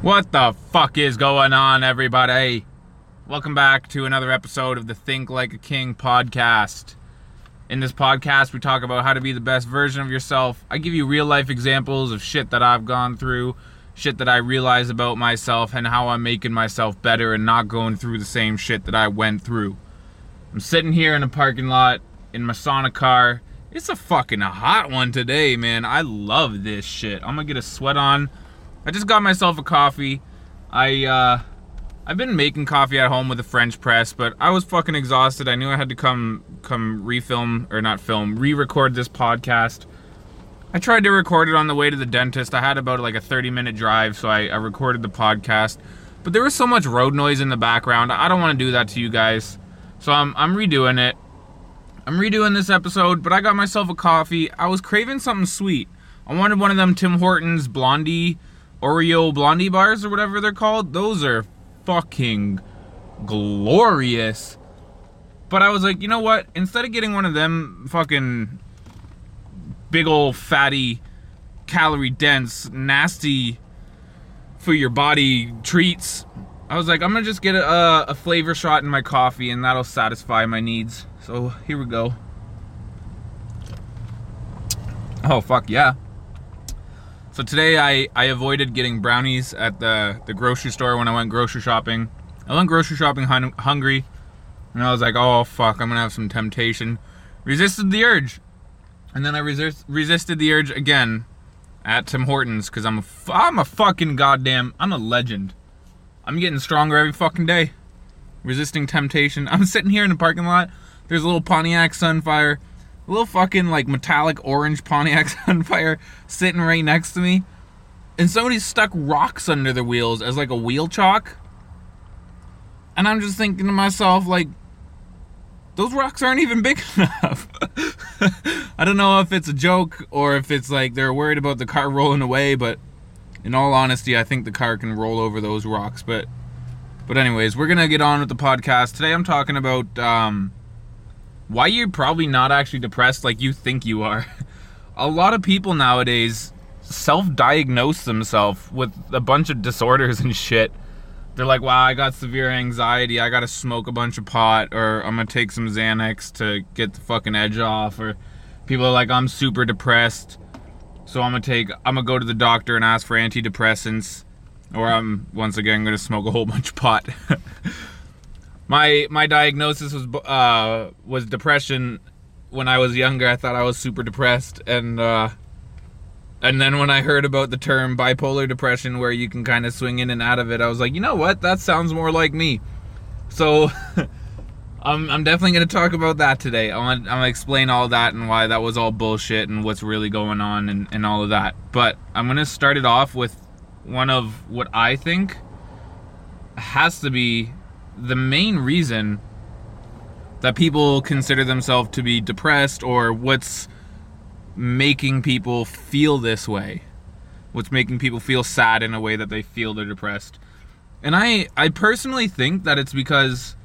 What the fuck is going on, everybody? Welcome back to another episode of the Think Like a King podcast. In this podcast, we talk about how to be the best version of yourself. I give you real life examples of shit that I've gone through, shit that I realize about myself, and how I'm making myself better and not going through the same shit that I went through. I'm sitting here in a parking lot in my sauna car. It's a fucking hot one today, man. I love this shit. I'm gonna get a sweat on. I just got myself a coffee. I uh I've been making coffee at home with a French press, but I was fucking exhausted. I knew I had to come come refilm or not film, re-record this podcast. I tried to record it on the way to the dentist. I had about like a 30 minute drive, so I, I recorded the podcast. But there was so much road noise in the background. I don't want to do that to you guys. So I'm I'm redoing it. I'm redoing this episode, but I got myself a coffee. I was craving something sweet. I wanted one of them Tim Hortons Blondie Oreo Blondie bars or whatever they're called. Those are fucking glorious. But I was like, you know what? Instead of getting one of them fucking big old fatty, calorie dense, nasty for your body treats, I was like, I'm gonna just get a, a flavor shot in my coffee and that'll satisfy my needs. So here we go. Oh, fuck yeah. So today I, I avoided getting brownies at the, the grocery store when I went grocery shopping. I went grocery shopping hun- hungry, and I was like, oh fuck, I'm gonna have some temptation. Resisted the urge, and then I resist, resisted the urge again at Tim Hortons because I'm a I'm a fucking goddamn I'm a legend. I'm getting stronger every fucking day. Resisting temptation. I'm sitting here in the parking lot. There's a little Pontiac Sunfire little fucking like metallic orange Pontiac Sunfire sitting right next to me. And somebody stuck rocks under the wheels as like a wheel chalk. And I'm just thinking to myself, like, those rocks aren't even big enough. I don't know if it's a joke or if it's like they're worried about the car rolling away, but in all honesty, I think the car can roll over those rocks. But, but anyways, we're gonna get on with the podcast today. I'm talking about um, why you're probably not actually depressed like you think you are. A lot of people nowadays self-diagnose themselves with a bunch of disorders and shit. They're like, "Wow, I got severe anxiety. I got to smoke a bunch of pot or I'm going to take some Xanax to get the fucking edge off." Or people are like, "I'm super depressed." So I'm going to take I'm going to go to the doctor and ask for antidepressants or I'm once again going to smoke a whole bunch of pot. my my diagnosis was uh, was depression when I was younger. I thought I was super depressed, and uh, and then when I heard about the term bipolar depression, where you can kind of swing in and out of it, I was like, you know what? That sounds more like me. So. I'm, I'm definitely going to talk about that today. I want, I'm going to explain all that and why that was all bullshit and what's really going on and, and all of that. But I'm going to start it off with one of what I think has to be the main reason that people consider themselves to be depressed or what's making people feel this way what's making people feel sad in a way that they feel they're depressed. And i i personally think that it's because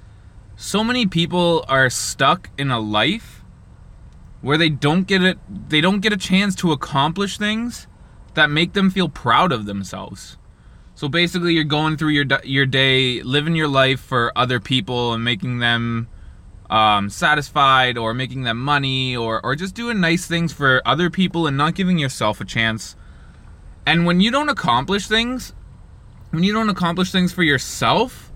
so many people are stuck in a life where they don't get it they don't get a chance to accomplish things that make them feel proud of themselves so basically, you're going through your your day, living your life for other people and making them um, satisfied, or making them money, or or just doing nice things for other people and not giving yourself a chance. And when you don't accomplish things, when you don't accomplish things for yourself,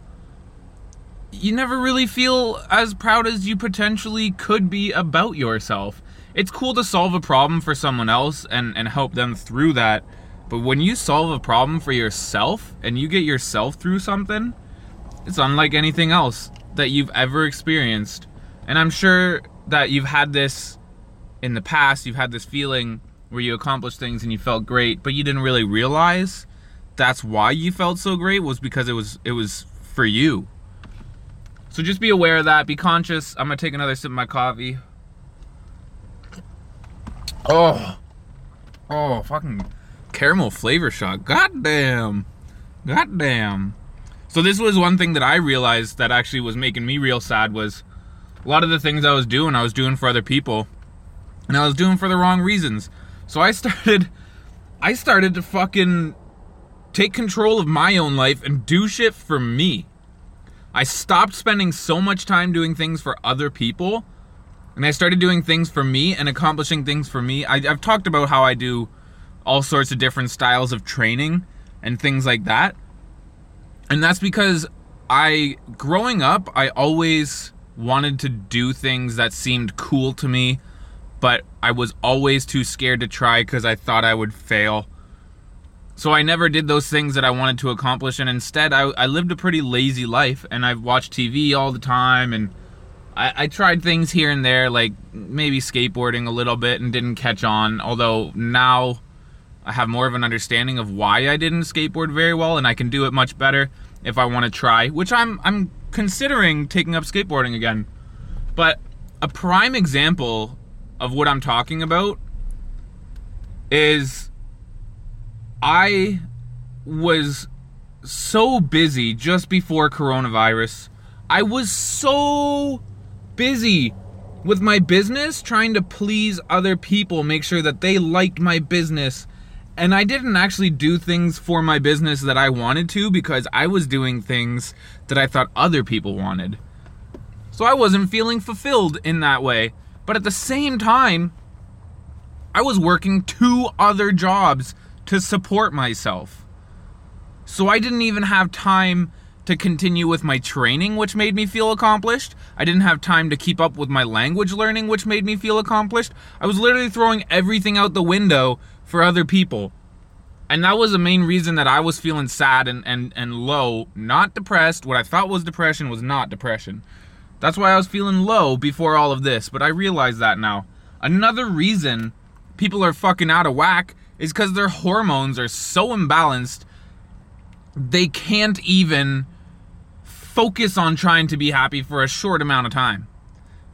you never really feel as proud as you potentially could be about yourself. It's cool to solve a problem for someone else and, and help them through that but when you solve a problem for yourself and you get yourself through something, it's unlike anything else that you've ever experienced. And I'm sure that you've had this in the past, you've had this feeling where you accomplished things and you felt great, but you didn't really realize that's why you felt so great was because it was it was for you. So just be aware of that, be conscious. I'm going to take another sip of my coffee. Oh. Oh, fucking caramel flavor shot. Goddamn. Goddamn. So this was one thing that I realized that actually was making me real sad was a lot of the things I was doing, I was doing for other people. And I was doing for the wrong reasons. So I started I started to fucking take control of my own life and do shit for me. I stopped spending so much time doing things for other people and I started doing things for me and accomplishing things for me. I, have talked about how I do all sorts of different styles of training and things like that. And that's because I, growing up, I always wanted to do things that seemed cool to me, but I was always too scared to try because I thought I would fail. So I never did those things that I wanted to accomplish, and instead I, I lived a pretty lazy life, and I've watched TV all the time, and I, I tried things here and there, like maybe skateboarding a little bit, and didn't catch on. Although now I have more of an understanding of why I didn't skateboard very well, and I can do it much better if I want to try, which I'm I'm considering taking up skateboarding again. But a prime example of what I'm talking about is I was so busy just before coronavirus. I was so busy with my business trying to please other people, make sure that they liked my business. And I didn't actually do things for my business that I wanted to because I was doing things that I thought other people wanted. So I wasn't feeling fulfilled in that way. But at the same time, I was working two other jobs to support myself. So I didn't even have time to continue with my training, which made me feel accomplished. I didn't have time to keep up with my language learning, which made me feel accomplished. I was literally throwing everything out the window for other people. And that was the main reason that I was feeling sad and, and, and low, not depressed. What I thought was depression was not depression. That's why I was feeling low before all of this, but I realize that now. Another reason people are fucking out of whack is because their hormones are so imbalanced, they can't even focus on trying to be happy for a short amount of time.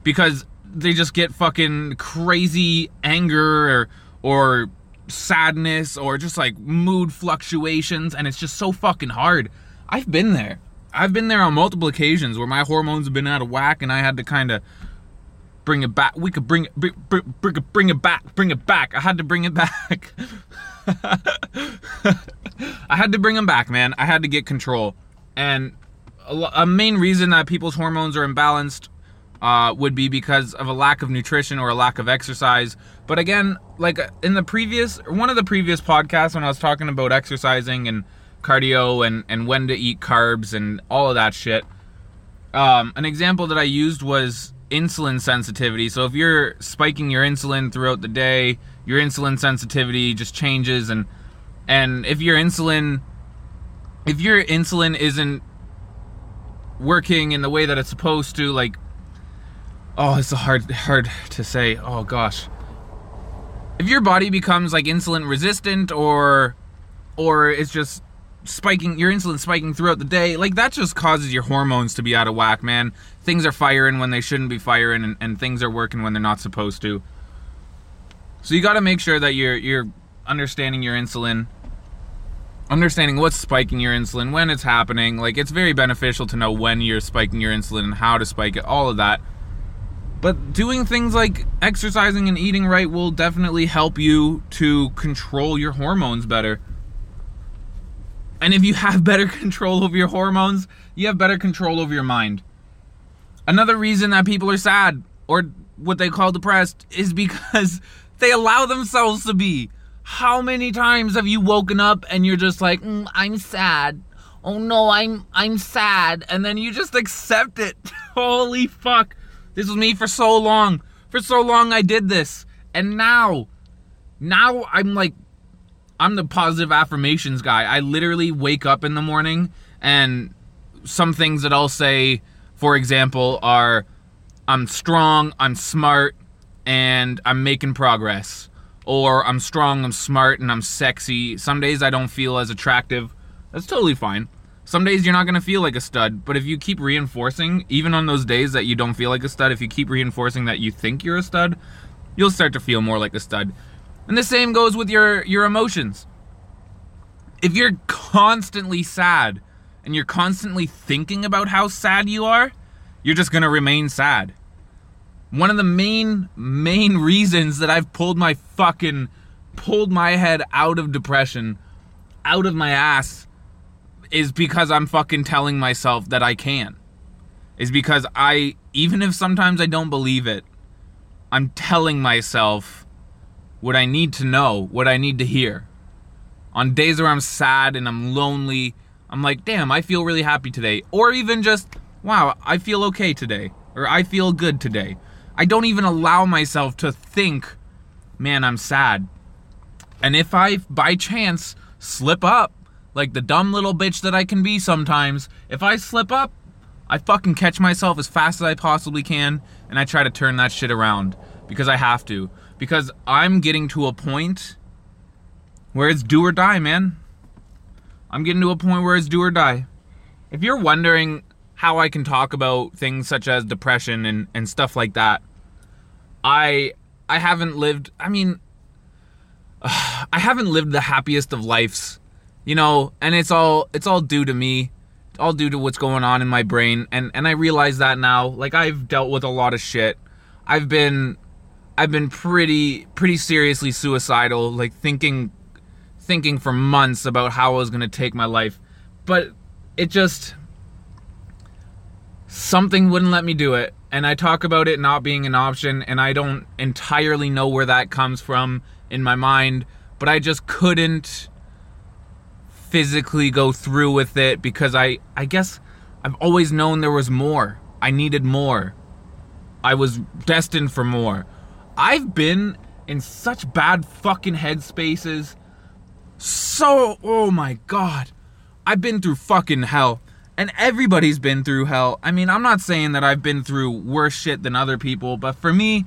Because they just get fucking crazy anger or, or sadness or just like mood fluctuations, and it's just so fucking hard. I've been there. I've been there on multiple occasions where my hormones have been out of whack, and I had to kind of bring it back. We could bring it, bring, bring, bring it back, bring it back. I had to bring it back. I had to bring them back, man. I had to get control. And a, a main reason that people's hormones are imbalanced uh, would be because of a lack of nutrition or a lack of exercise. But again, like in the previous, one of the previous podcasts when I was talking about exercising and cardio and, and when to eat carbs and all of that shit, um, an example that I used was insulin sensitivity. So if you're spiking your insulin throughout the day, your insulin sensitivity just changes and and if your insulin if your insulin isn't working in the way that it's supposed to like oh it's hard hard to say. Oh gosh. If your body becomes like insulin resistant or or it's just spiking your insulin spiking throughout the day like that just causes your hormones to be out of whack man. Things are firing when they shouldn't be firing and, and things are working when they're not supposed to. So you got to make sure that you're you're understanding your insulin understanding what's spiking your insulin when it's happening. Like it's very beneficial to know when you're spiking your insulin and how to spike it all of that but doing things like exercising and eating right will definitely help you to control your hormones better and if you have better control over your hormones, you have better control over your mind. Another reason that people are sad or what they call depressed is because they allow themselves to be. How many times have you woken up and you're just like, mm, "I'm sad." Oh no, I'm I'm sad, and then you just accept it. Holy fuck. This was me for so long. For so long I did this. And now now I'm like I'm the positive affirmations guy. I literally wake up in the morning and some things that I'll say, for example, are I'm strong, I'm smart, and I'm making progress. Or I'm strong, I'm smart, and I'm sexy. Some days I don't feel as attractive. That's totally fine. Some days you're not going to feel like a stud, but if you keep reinforcing, even on those days that you don't feel like a stud, if you keep reinforcing that you think you're a stud, you'll start to feel more like a stud. And the same goes with your your emotions. If you're constantly sad and you're constantly thinking about how sad you are, you're just going to remain sad. One of the main main reasons that I've pulled my fucking pulled my head out of depression out of my ass is because I'm fucking telling myself that I can. Is because I, even if sometimes I don't believe it, I'm telling myself what I need to know, what I need to hear. On days where I'm sad and I'm lonely, I'm like, damn, I feel really happy today. Or even just, wow, I feel okay today. Or I feel good today. I don't even allow myself to think, man, I'm sad. And if I, by chance, slip up, like the dumb little bitch that I can be sometimes, if I slip up, I fucking catch myself as fast as I possibly can and I try to turn that shit around because I have to. Because I'm getting to a point where it's do or die, man. I'm getting to a point where it's do or die. If you're wondering how I can talk about things such as depression and, and stuff like that, I I haven't lived I mean I haven't lived the happiest of lives. You know, and it's all it's all due to me. All due to what's going on in my brain and and I realize that now. Like I've dealt with a lot of shit. I've been I've been pretty pretty seriously suicidal, like thinking thinking for months about how I was to take my life. But it just something wouldn't let me do it. And I talk about it not being an option and I don't entirely know where that comes from in my mind, but I just couldn't physically go through with it because I I guess I've always known there was more. I needed more. I was destined for more. I've been in such bad fucking headspaces. So, oh my god. I've been through fucking hell. And everybody's been through hell. I mean, I'm not saying that I've been through worse shit than other people, but for me,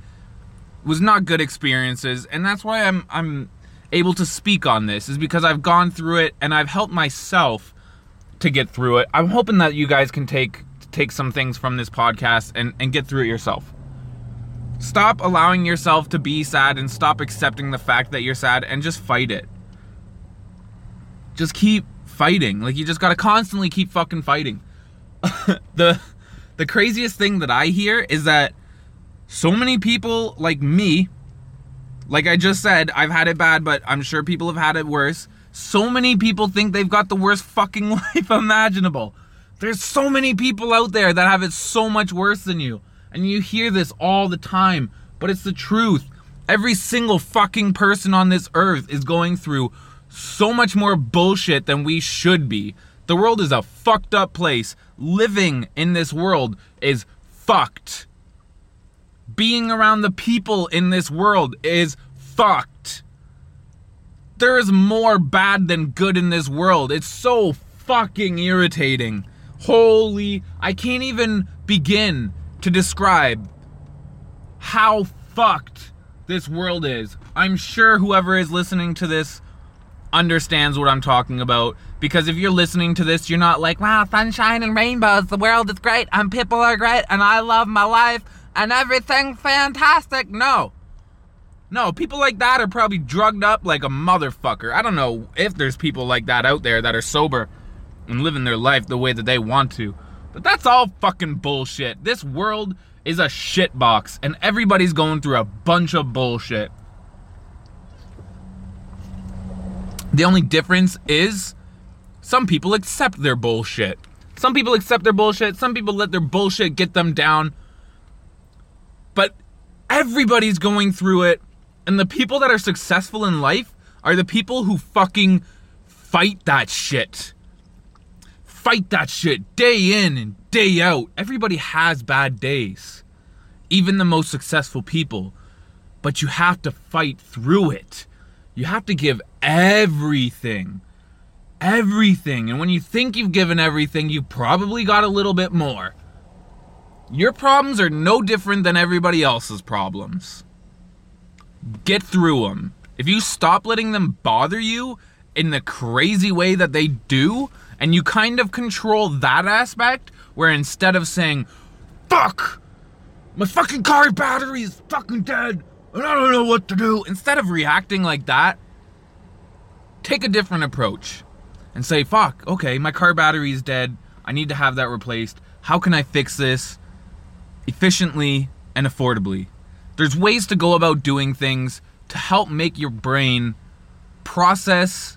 was not good experiences, and that's why I'm I'm able to speak on this is because I've gone through it and I've helped myself to get through it. I'm hoping that you guys can take take some things from this podcast and, and get through it yourself. Stop allowing yourself to be sad and stop accepting the fact that you're sad and just fight it. Just keep fighting. Like you just gotta constantly keep fucking fighting. the the craziest thing that I hear is that so many people like me, like I just said, I've had it bad, but I'm sure people have had it worse. So many people think they've got the worst fucking life imaginable. There's so many people out there that have it so much worse than you. And you hear this all the time, but it's the truth. Every single fucking person on this earth is going through so much more bullshit than we should be. The world is a fucked up place. Living in this world is fucked. Being around the people in this world is fucked. There is more bad than good in this world. It's so fucking irritating. Holy, I can't even begin to describe how fucked this world is. I'm sure whoever is listening to this understands what I'm talking about because if you're listening to this, you're not like, wow, sunshine and rainbows, the world is great, and people are great, and I love my life, and everything fantastic. No. No, people like that are probably drugged up like a motherfucker. I don't know if there's people like that out there that are sober and living their life the way that they want to. But that's all fucking bullshit. This world is a shitbox, and everybody's going through a bunch of bullshit. The only difference is some people accept their bullshit. Some people accept their bullshit, some people let their bullshit get them down. But everybody's going through it, and the people that are successful in life are the people who fucking fight that shit. Fight that shit day in and day out. Everybody has bad days, even the most successful people. But you have to fight through it. You have to give everything. Everything. And when you think you've given everything, you probably got a little bit more. Your problems are no different than everybody else's problems. Get through them. If you stop letting them bother you in the crazy way that they do, and you kind of control that aspect, where instead of saying, fuck, my fucking car battery is fucking dead, and I don't know what to do, instead of reacting like that, take a different approach and say, fuck, okay, my car battery is dead. I need to have that replaced. How can I fix this efficiently and affordably? There's ways to go about doing things to help make your brain process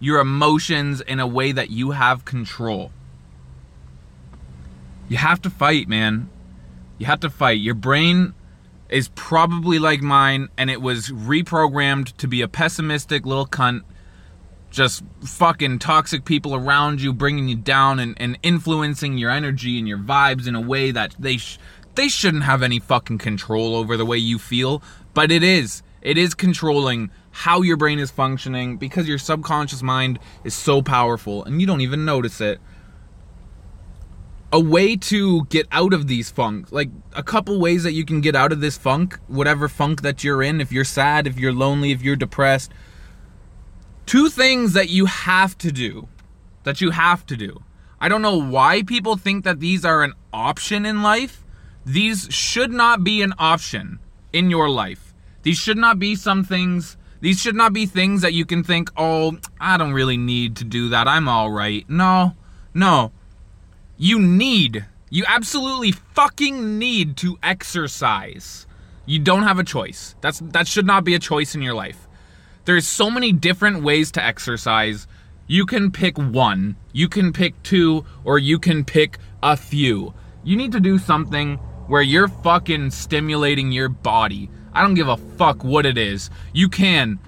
your emotions in a way that you have control. You have to fight, man. You have to fight. Your brain is probably like mine, and it was reprogrammed to be a pessimistic little cunt. Just fucking toxic people around you, bringing you down and, and influencing your energy and your vibes in a way that they sh- they shouldn't have any fucking control over the way you feel, but it is. It is controlling how your brain is functioning because your subconscious mind is so powerful and you don't even notice it. A way to get out of these funks, like a couple ways that you can get out of this funk, whatever funk that you're in, if you're sad, if you're lonely, if you're depressed. Two things that you have to do. That you have to do. I don't know why people think that these are an option in life. These should not be an option in your life. These should not be some things these should not be things that you can think, oh, I don't really need to do that. I'm all right. No, no. You need, you absolutely fucking need to exercise. You don't have a choice. That's that should not be a choice in your life. There's so many different ways to exercise. You can pick one, you can pick two, or you can pick a few. You need to do something where you're fucking stimulating your body. I don't give a fuck what it is. You can.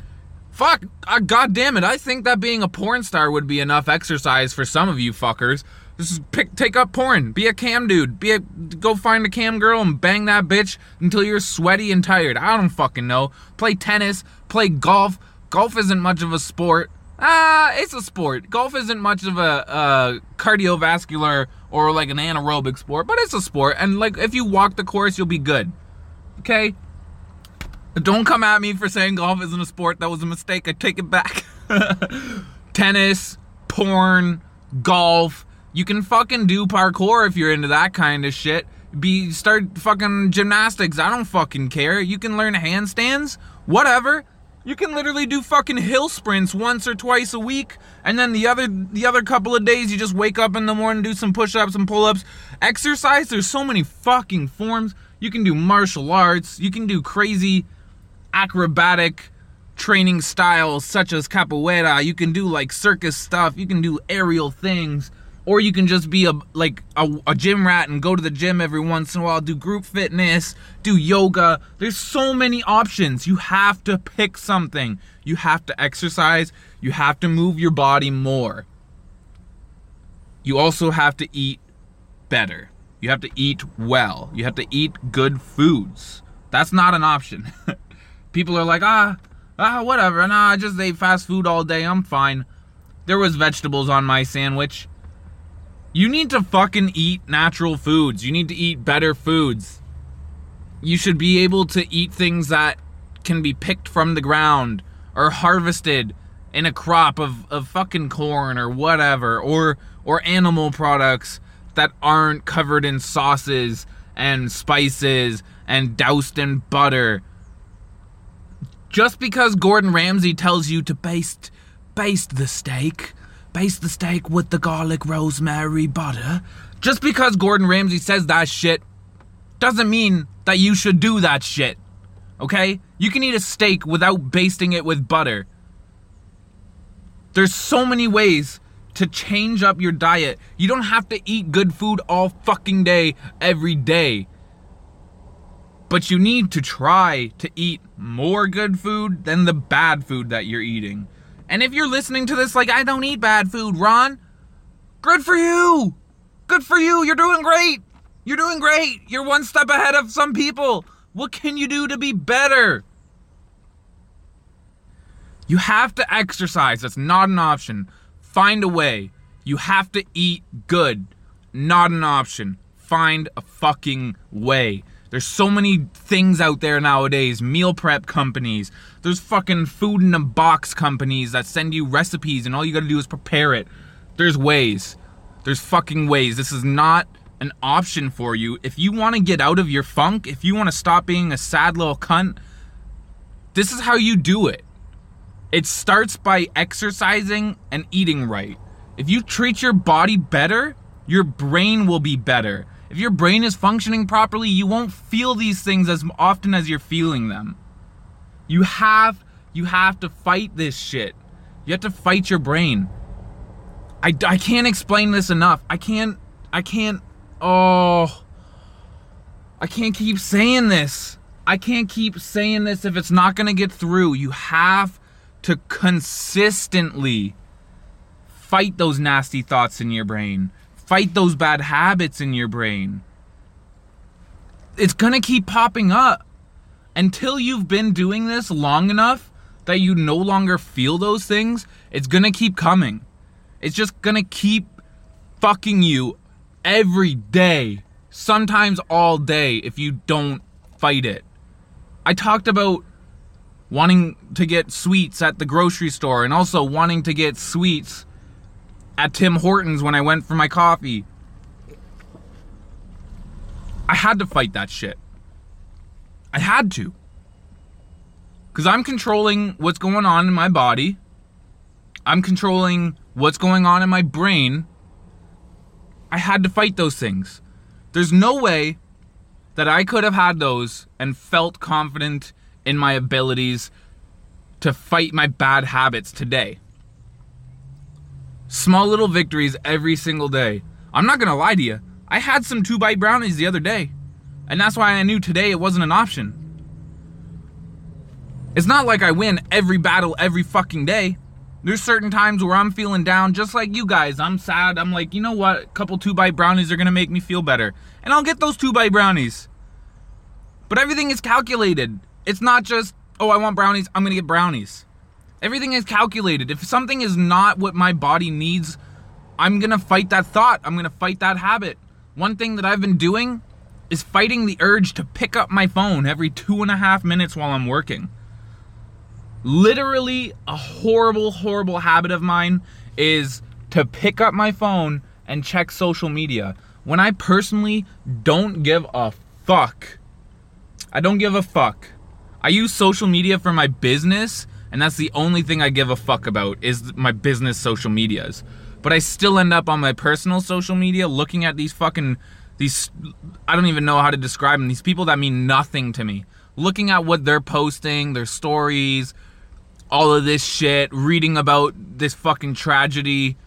Fuck, uh, god damn it. I think that being a porn star would be enough exercise for some of you fuckers. Just pick, take up porn. Be a cam dude. Be a, go find a cam girl and bang that bitch until you're sweaty and tired. I don't fucking know. Play tennis. Play golf. Golf isn't much of a sport. Ah, it's a sport. Golf isn't much of a, a cardiovascular or like an anaerobic sport, but it's a sport. And like, if you walk the course, you'll be good. Okay. Don't come at me for saying golf isn't a sport. That was a mistake. I take it back. Tennis, porn, golf. You can fucking do parkour if you're into that kind of shit. Be start fucking gymnastics. I don't fucking care. You can learn handstands. Whatever. You can literally do fucking hill sprints once or twice a week, and then the other the other couple of days you just wake up in the morning, do some push-ups and pull-ups. Exercise, there's so many fucking forms. You can do martial arts, you can do crazy acrobatic training styles such as capoeira. You can do like circus stuff. You can do aerial things. Or you can just be a like a, a, gym rat and go to the gym every once in a while, do group fitness, do yoga. There's so many options. You have to pick something. You have to exercise. You have to move your body more. You also have to eat better. You have to eat well. You have to eat good foods. That's not an option. people are like, ah, ah, whatever. Nah, I just ate fast food all day. I'm fine. There was vegetables on my sandwich. You need to fucking eat natural foods. You need to eat better foods. You should be able to eat things that can be picked from the ground or harvested in a crop of, of fucking corn or whatever or or animal products that aren't covered in sauces and spices and doused in butter just because Gordon Ramsay tells you to baste baste the steak, baste the steak with the garlic rosemary butter, just because Gordon Ramsay says that shit doesn't mean that you should do that shit. Okay? You can eat a steak without basting it with butter. There's so many ways to change up your diet. You don't have to eat good food all fucking day every day. But you need to try to eat more good food than the bad food that you're eating. And if you're listening to this like, I don't eat bad food, Ron, good for you! Good for you! You're doing great! You're doing great! You're one step ahead of some people! What can you do to be better? You have to exercise. That's not an option. Find a way. You have to eat good. Not an option. Find a fucking way. There's so many things out there nowadays meal prep companies. There's fucking food in a box companies that send you recipes and all you gotta do is prepare it. There's ways. There's fucking ways. This is not an option for you. If you wanna get out of your funk, if you wanna stop being a sad little cunt, this is how you do it. It starts by exercising and eating right. If you treat your body better, your brain will be better if your brain is functioning properly, you won't feel these things as often as you're feeling them. You have you have to fight this shit. You have to fight your brain. I, I can't explain this enough. I can't, I can't, oh, I can't keep saying this. I can't keep saying this if it's not going to get through. You have to consistently fight those nasty thoughts in your brain, fight those bad habits in your brain. It's to keep popping up until you've been doing this long enough that you no longer feel those things. It's to keep coming. It's just to keep fucking you every day, sometimes all day if you don't fight it. I talked about wanting to get sweets at the grocery store and also wanting to get sweets at Tim Hortons when I went for my coffee. I had to fight that shit. I had to. Because I'm controlling what's going on in my body. I'm controlling what's going on in my brain. I had to fight those things. There's no way that I could have had those and felt confident in my abilities to fight my bad habits today. Small little victories every single day. I'm not gonna lie to you. I had some two bite brownies the other day, and that's why I knew today it wasn't an option. It's not like I win every battle every fucking day. There's certain times where I'm feeling down, just like you guys. I'm sad. I'm like, you know what? A couple two bite brownies are gonna make me feel better. And I'll get those two bite brownies. But everything is calculated. It's not just, oh, I want brownies, I'm gonna get brownies. Everything is calculated. If something is not what my body needs, I'm gonna fight that thought. I'm gonna fight that habit. One thing that I've been doing is fighting the urge to pick up my phone every two and a half minutes while I'm working literally a horrible, horrible habit of mine is to pick up my phone and check social media. When I personally don't give a fuck. I don't give a fuck. I use social media for my business, and that's the only thing I give a fuck about is my business social medias. But I still end up on my personal social media looking at these fucking these I don't even know how to describe them. These people that mean nothing to me. Looking at what they're posting, their stories, all of this shit, reading about this fucking tragedy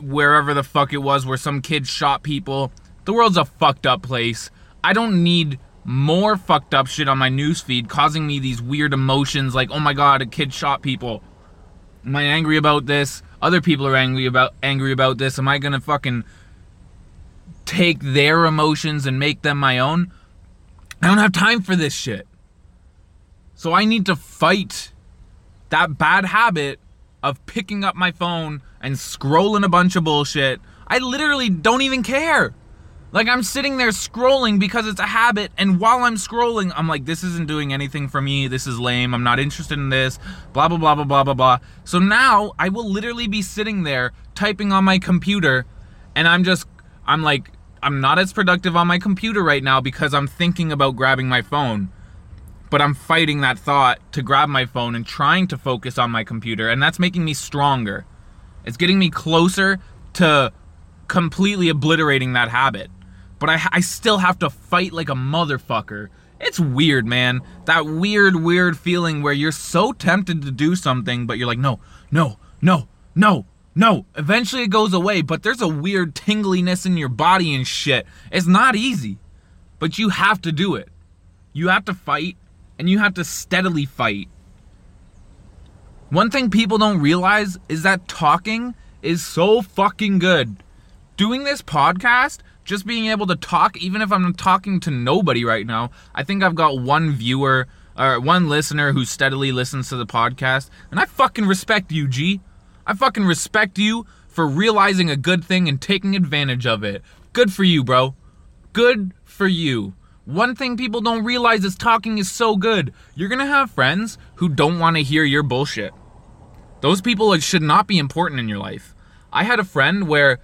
wherever the fuck it was where some kid shot people. The world's a fucked up place. I don't need more fucked up shit on my newsfeed causing me these weird emotions like, oh my god, a kid shot people. Am I angry about this? Other people are angry about angry about this. Am I gonna fucking take their emotions and make them my own? I don't have time for this shit. So I need to fight that bad habit of picking up my phone and scrolling a bunch of bullshit. I literally don't even care. Like I'm sitting there scrolling because it's a habit, and while I'm scrolling, I'm like, this isn't doing anything for me. This is lame. I'm not interested in this. Blah blah blah blah blah blah blah. So now I will literally be sitting there typing on my computer, and I'm just, I'm like, I'm not as productive on my computer right now because I'm thinking about grabbing my phone but I'm fighting that thought to grab my phone and trying to focus on my computer, and that's making me stronger. It's getting me closer to completely obliterating that habit. But I, I still have to fight like a motherfucker. It's weird, man. That weird, weird feeling where you're so tempted to do something, but you're like, no, no, no, no, no. Eventually it goes away, but there's a weird tingliness in your body and shit. It's not easy, but you have to do it. You have to fight and you have to steadily fight. One thing people don't realize is that talking is so fucking good. Doing this podcast, just being able to talk, even if I'm talking to nobody right now, I think I've got one viewer or one listener who steadily listens to the podcast, and I fucking respect you, G. I fucking respect you for realizing a good thing and taking advantage of it. Good for you, bro. Good for you. One thing people don't realize is talking is so good. You're gonna have friends who don't wanna hear your bullshit. Those people should not be important in your life. I had a friend where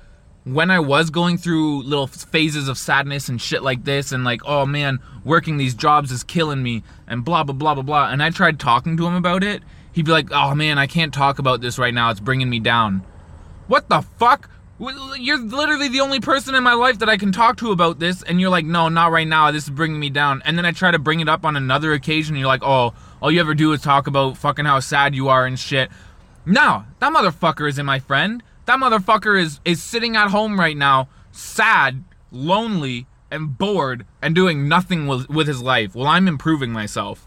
when I was going through little phases of sadness and shit like this, and like, oh man, working these jobs is killing me, and blah, blah, blah, blah, blah, and I tried talking to him about it, he'd be like, oh man, I can't talk about this right now, it's bringing me down. What the fuck? You're literally the only person in my life that I can talk to about this, and you're like, no, not right now. This is bringing me down. And then I try to bring it up on another occasion, and you're like, oh, all you ever do is talk about fucking how sad you are and shit. No, that motherfucker isn't my friend. That motherfucker is is sitting at home right now, sad, lonely, and bored, and doing nothing with, with his life while I'm improving myself.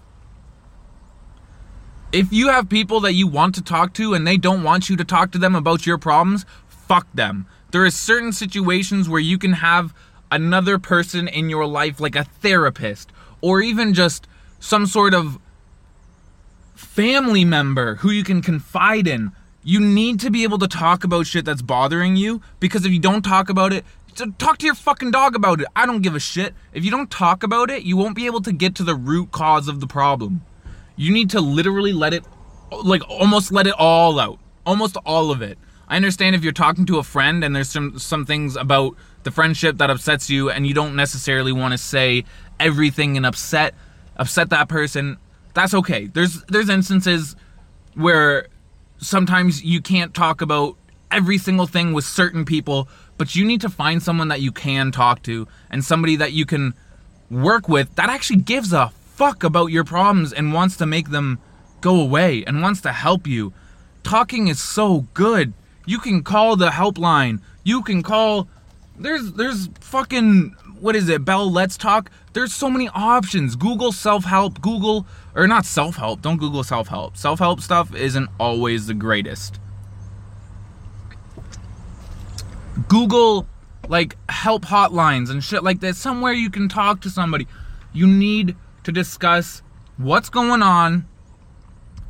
If you have people that you want to talk to and they don't want you to talk to them about your problems, fuck them. There are certain situations where you can have another person in your life, like a therapist, or even just some sort of family member who you can confide in. You need to be able to talk about shit that's bothering you because if you don't talk about it, talk to your fucking dog about it. I don't give a shit. If you don't talk about it, you won't be able to get to the root cause of the problem. You need to literally let it, like, almost let it all out. Almost all of it. I understand if you're talking to a friend and there's some some things about the friendship that upsets you and you don't necessarily want to say everything and upset upset that person. That's okay. There's there's instances where sometimes you can't talk about every single thing with certain people, but you need to find someone that you can talk to and somebody that you can work with that actually gives a fuck about your problems and wants to make them go away and wants to help you. Talking is so good. You can call the helpline. You can call there's there's fucking what is it? Bell Let's Talk. There's so many options. Google self-help, Google or not self-help. Don't Google self-help. Self-help stuff isn't always the greatest. Google like help hotlines and shit like that. Somewhere you can talk to somebody. You need to discuss what's going on.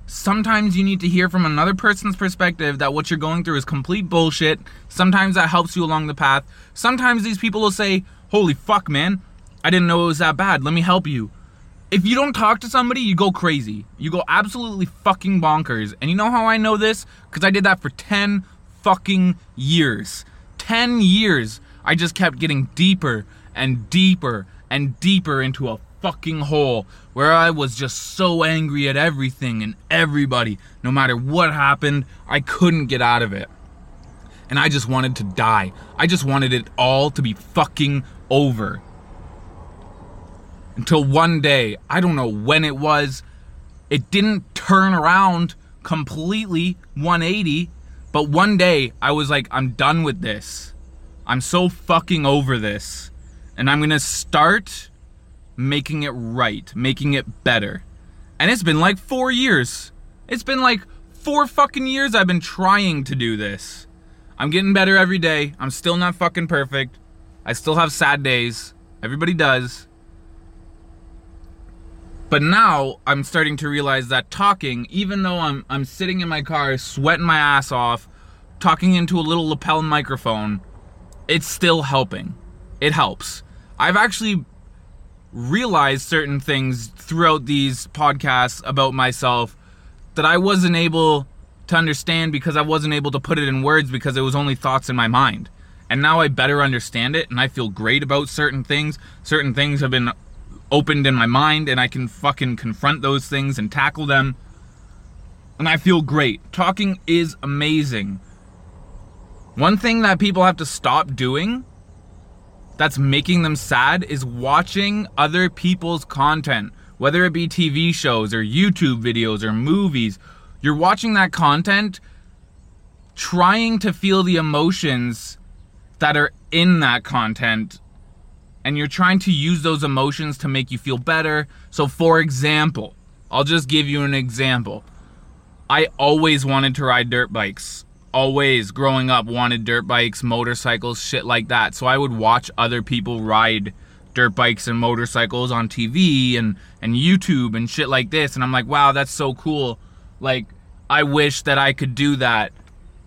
Sometimes you need to hear from another person's perspective that what you're going through is complete bullshit. Sometimes that helps you along the path. Sometimes these people will say, Holy fuck, man, I didn't know it was that bad. Let me help you. If you don't talk to somebody, you go crazy. You go absolutely fucking bonkers. And you know how I know this? Because I did that for 10 fucking years. 10 years. I just kept getting deeper and deeper and deeper into a fucking hole where I was just so angry at everything and everybody. No matter what happened, I couldn't get out of it. And I just wanted to die. I just wanted it all to be fucking over. Until one day, I don't know when it was, it didn't turn around completely 180, but one day I was like, I'm done with this. I'm so fucking over this. And I'm gonna start making it right, making it better. And it's been like four years. It's been like four fucking years I've been trying to do this. I'm getting better every day. I'm still not fucking perfect. I still have sad days. Everybody does. But now I'm starting to realize that talking, even though I'm I'm sitting in my car sweating my ass off, talking into a little lapel microphone, it's still helping. It helps. I've actually realized certain things throughout these podcasts about myself that I wasn't able to understand because I wasn't able to put it in words because it was only thoughts in my mind. And now I better understand it and I feel great about certain things. Certain things have been opened in my mind and I can fucking confront those things and tackle them. And I feel great. Talking is amazing. One thing that people have to stop doing that's making them sad is watching other people's content, whether it be TV shows or YouTube videos or movies. You're watching that content trying to feel the emotions that are in that content and you're trying to use those emotions to make you feel better. So, for example, I'll just give you an example. I always wanted to ride dirt bikes always growing up wanted dirt bikes, motorcycles, shit like that. So I would watch other people ride dirt bikes and motorcycles on TV and and YouTube and shit like this and I'm like, "Wow, that's so cool." Like I wish that I could do that.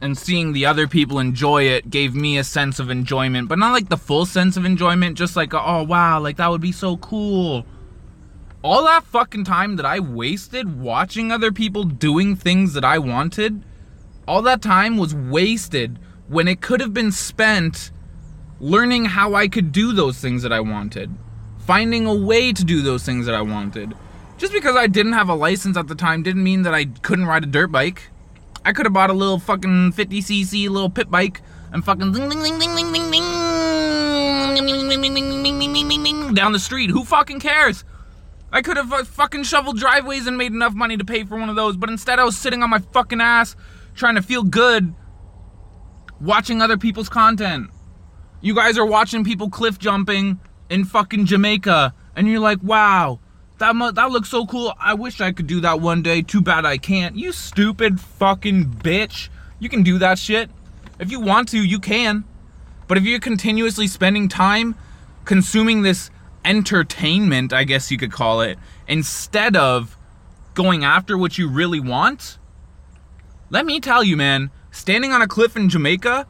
And seeing the other people enjoy it gave me a sense of enjoyment, but not like the full sense of enjoyment, just like, "Oh, wow, like that would be so cool." All that fucking time that I wasted watching other people doing things that I wanted all that time was wasted when it could have been spent learning how I could do those things that I wanted, finding a way to do those things that I wanted. Just because I didn't have a license at the time didn't mean that I couldn't ride a dirt bike. I could have bought a little fucking 50cc little pit bike and fucking ding ding ding ding ding ding ding down the street. Who fucking cares? I could have fucking shoveled driveways and made enough money to pay for one of those, but instead I was sitting on my fucking ass trying to feel good watching other people's content. You guys are watching people cliff jumping in fucking Jamaica, and you're like, wow, that mu- that looks so cool. I wish I could do that one day. Too bad I can't. You stupid fucking bitch. You can do that shit. If you want to, you can. But if you're continuously spending time consuming this entertainment, I guess you could call it, instead of going after what you really want, let me tell you, man, standing on a cliff in Jamaica,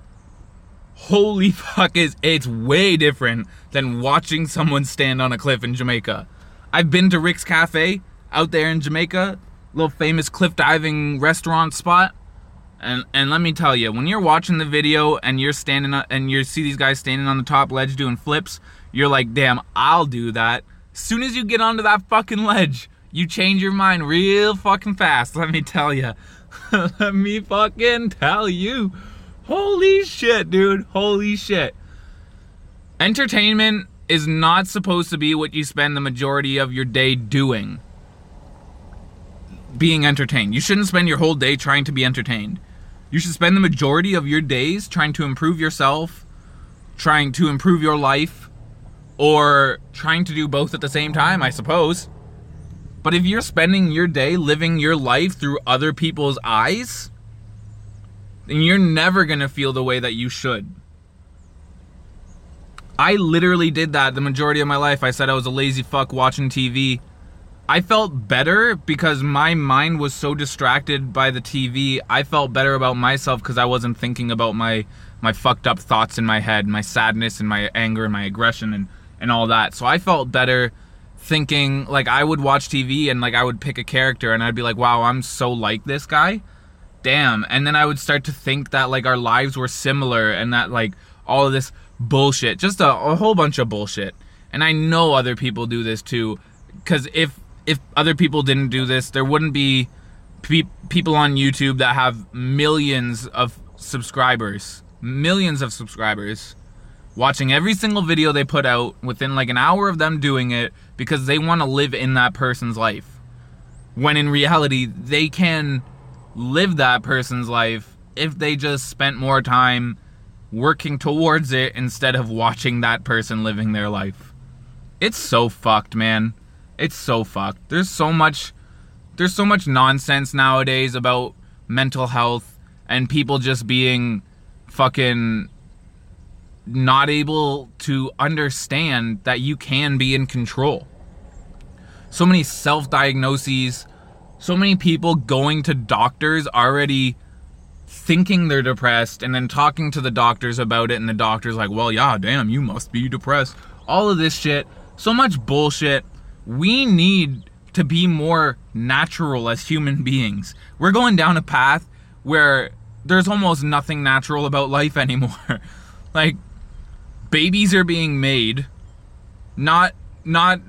holy fuck, is it's way different than watching someone stand on a cliff in Jamaica. I've been to Rick's Cafe out there in Jamaica, little famous cliff diving restaurant spot. And and let me tell you, when you're watching the video and you're standing up and you see these guys standing on the top ledge doing flips, you're like, damn, I'll do that. Soon as you get onto that fucking ledge, you change your mind real fucking fast. Let me tell you. let me fucking tell you. Holy shit, dude. Holy shit. Entertainment is not supposed to be what you spend the majority of your day doing. Being entertained. You shouldn't spend your whole day trying to be entertained. You should spend the majority of your days trying to improve yourself, trying to improve your life, or trying to do both at the same time, I suppose. But if you're spending your day living your life through other people's eyes, then you're never gonna feel the way that you should. I literally did that the majority of my life. I said I was a lazy fuck watching TV. I felt better because my mind was so distracted by the TV. I felt better about myself because I wasn't thinking about my my fucked up thoughts in my head, my sadness and my anger and my aggression and and all that. So I felt better thinking like I would watch TV and like I would pick a character and I'd be like, "Wow, I'm so like this guy." Damn. And then I would start to think that like our lives were similar and that like all of this bullshit, just a, a whole bunch of bullshit. And I know other people do this too cuz if if other people didn't do this, there wouldn't be pe- people on YouTube that have millions of subscribers, millions of subscribers watching every single video they put out within like an hour of them doing it because they want to live in that person's life. When in reality, they can live that person's life if they just spent more time working towards it instead of watching that person living their life. It's so fucked, man. It's so fucked. There's so much there's so much nonsense nowadays about mental health and people just being fucking not able to understand that you can be in control. So many self diagnoses, so many people going to doctors already thinking they're depressed and then talking to the doctors about it, and the doctor's like, well, yeah, damn, you must be depressed. All of this shit, so much bullshit. We need to be more natural as human beings. We're going down a path where there's almost nothing natural about life anymore. like, babies are being made not not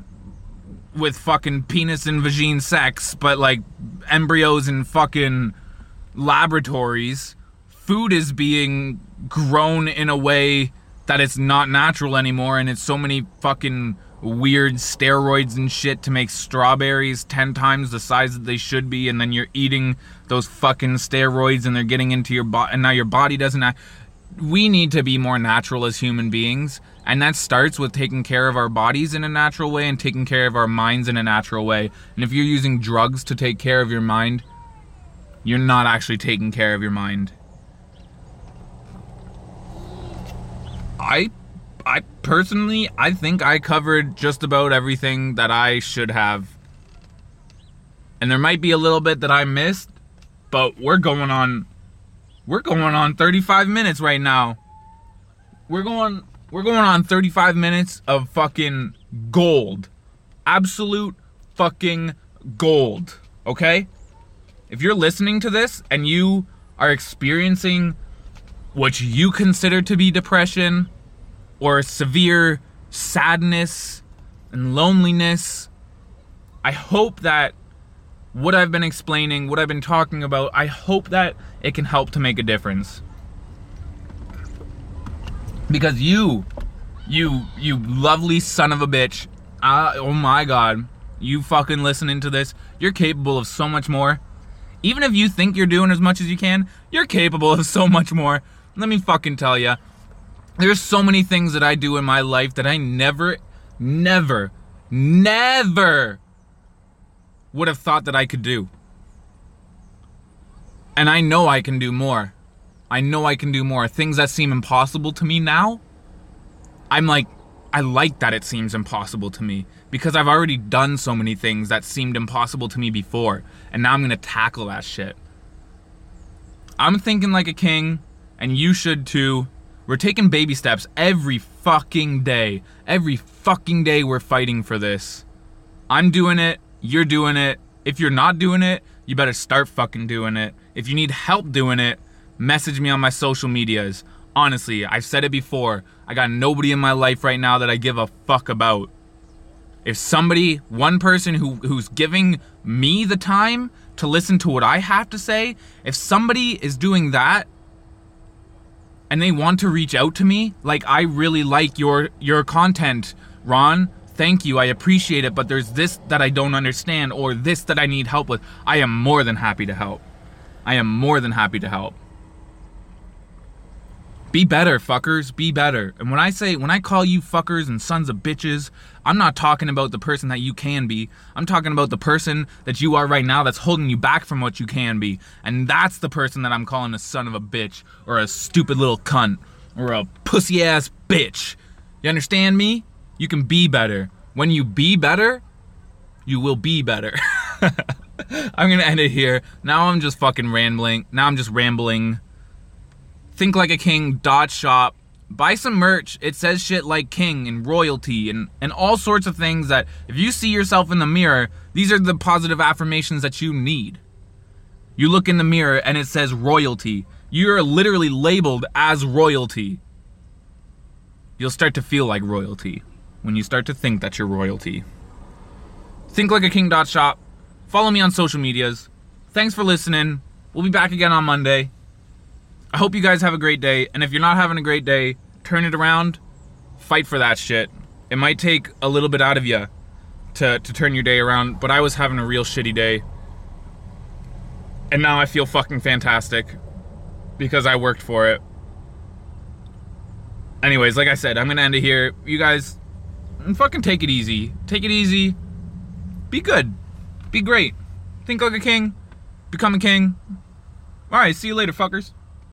with fucking penis and vagine sex, but like embryos and fucking laboratories. Food is being grown in a way that it's not natural anymore, and it's so many fucking weird steroids and shit to make strawberries 10 times the size that they should be, and then you're eating those fucking steroids and they're getting into your body, and now your body doesn't. Act- we need to be more natural as human beings and that starts with taking care of our bodies in a natural way and taking care of our minds in a natural way and if you're using drugs to take care of your mind you're not actually taking care of your mind i i personally i think i covered just about everything that i should have and there might be a little bit that i missed but we're going on we're going on 35 minutes right now. We're going we're going on 35 minutes of fucking gold. Absolute fucking gold. Okay? If you're listening to this and you are experiencing what you consider to be depression or severe sadness and loneliness, I hope that what I've been explaining, what I've been talking about, I hope that it can help to make a difference. Because you, you, you lovely son of a bitch, uh, oh my god, you fucking listening to this, you're capable of so much more. Even if you think you're doing as much as you can, you're capable of so much more. Let me fucking tell you. There's so many things that I do in my life that I never, never, never would have thought that I could do. And I know I can do more. I know I can do more. Things that seem impossible to me now, I'm like, I like that it seems impossible to me because I've already done so many things that seemed impossible to me before. And now I'm gonna tackle that shit. I'm thinking like a king, and you should too. We're taking baby steps every fucking day. Every fucking day we're fighting for this. I'm doing it, you're doing it. If you're not doing it, you better start fucking doing it. If you need help doing it, message me on my social medias. Honestly, I've said it before. I got nobody in my life right now that I give a fuck about. If somebody, one person who who's giving me the time to listen to what I have to say, if somebody is doing that and they want to reach out to me, like I really like your your content, Ron, thank you, I appreciate it, but there's this that I don't understand or this that I need help with. I am more than happy to help. I am more than happy to help. Be better, fuckers. Be better. And when I say, when I call you fuckers and sons of bitches, I'm not talking about the person that you can be. I'm talking about the person that you are right now that's holding you back from what you can be. And that's the person that I'm calling a son of a bitch or a stupid little cunt or a pussy ass bitch. You understand me? You can be better. When you be better, you will be better. I'm gonna end it here. Now I'm just fucking rambling. Now I'm just rambling. Think Like a King dot shop. Buy some merch. It says shit like king and royalty and, and all sorts of things that if you see yourself in the mirror, these are the positive affirmations that you need. You look in the mirror and it says royalty. You're literally labeled as royalty. You'll start to feel like royalty when you start to think that you're royalty. Think like a king dot shop. Follow me on social medias. Thanks for listening. We'll be back again on Monday. I hope you guys have a great day. And if you're not having a great day, turn it around. Fight for that shit. It might take a little bit out of you to, to turn your day around, but I was having a real shitty day. And now I feel fucking fantastic because I worked for it. Anyways, like I said, I'm gonna end it here. You guys, fucking take it easy. Take it easy. Be good. Be great. Think like a king. Become a king. Alright, see you later, fuckers.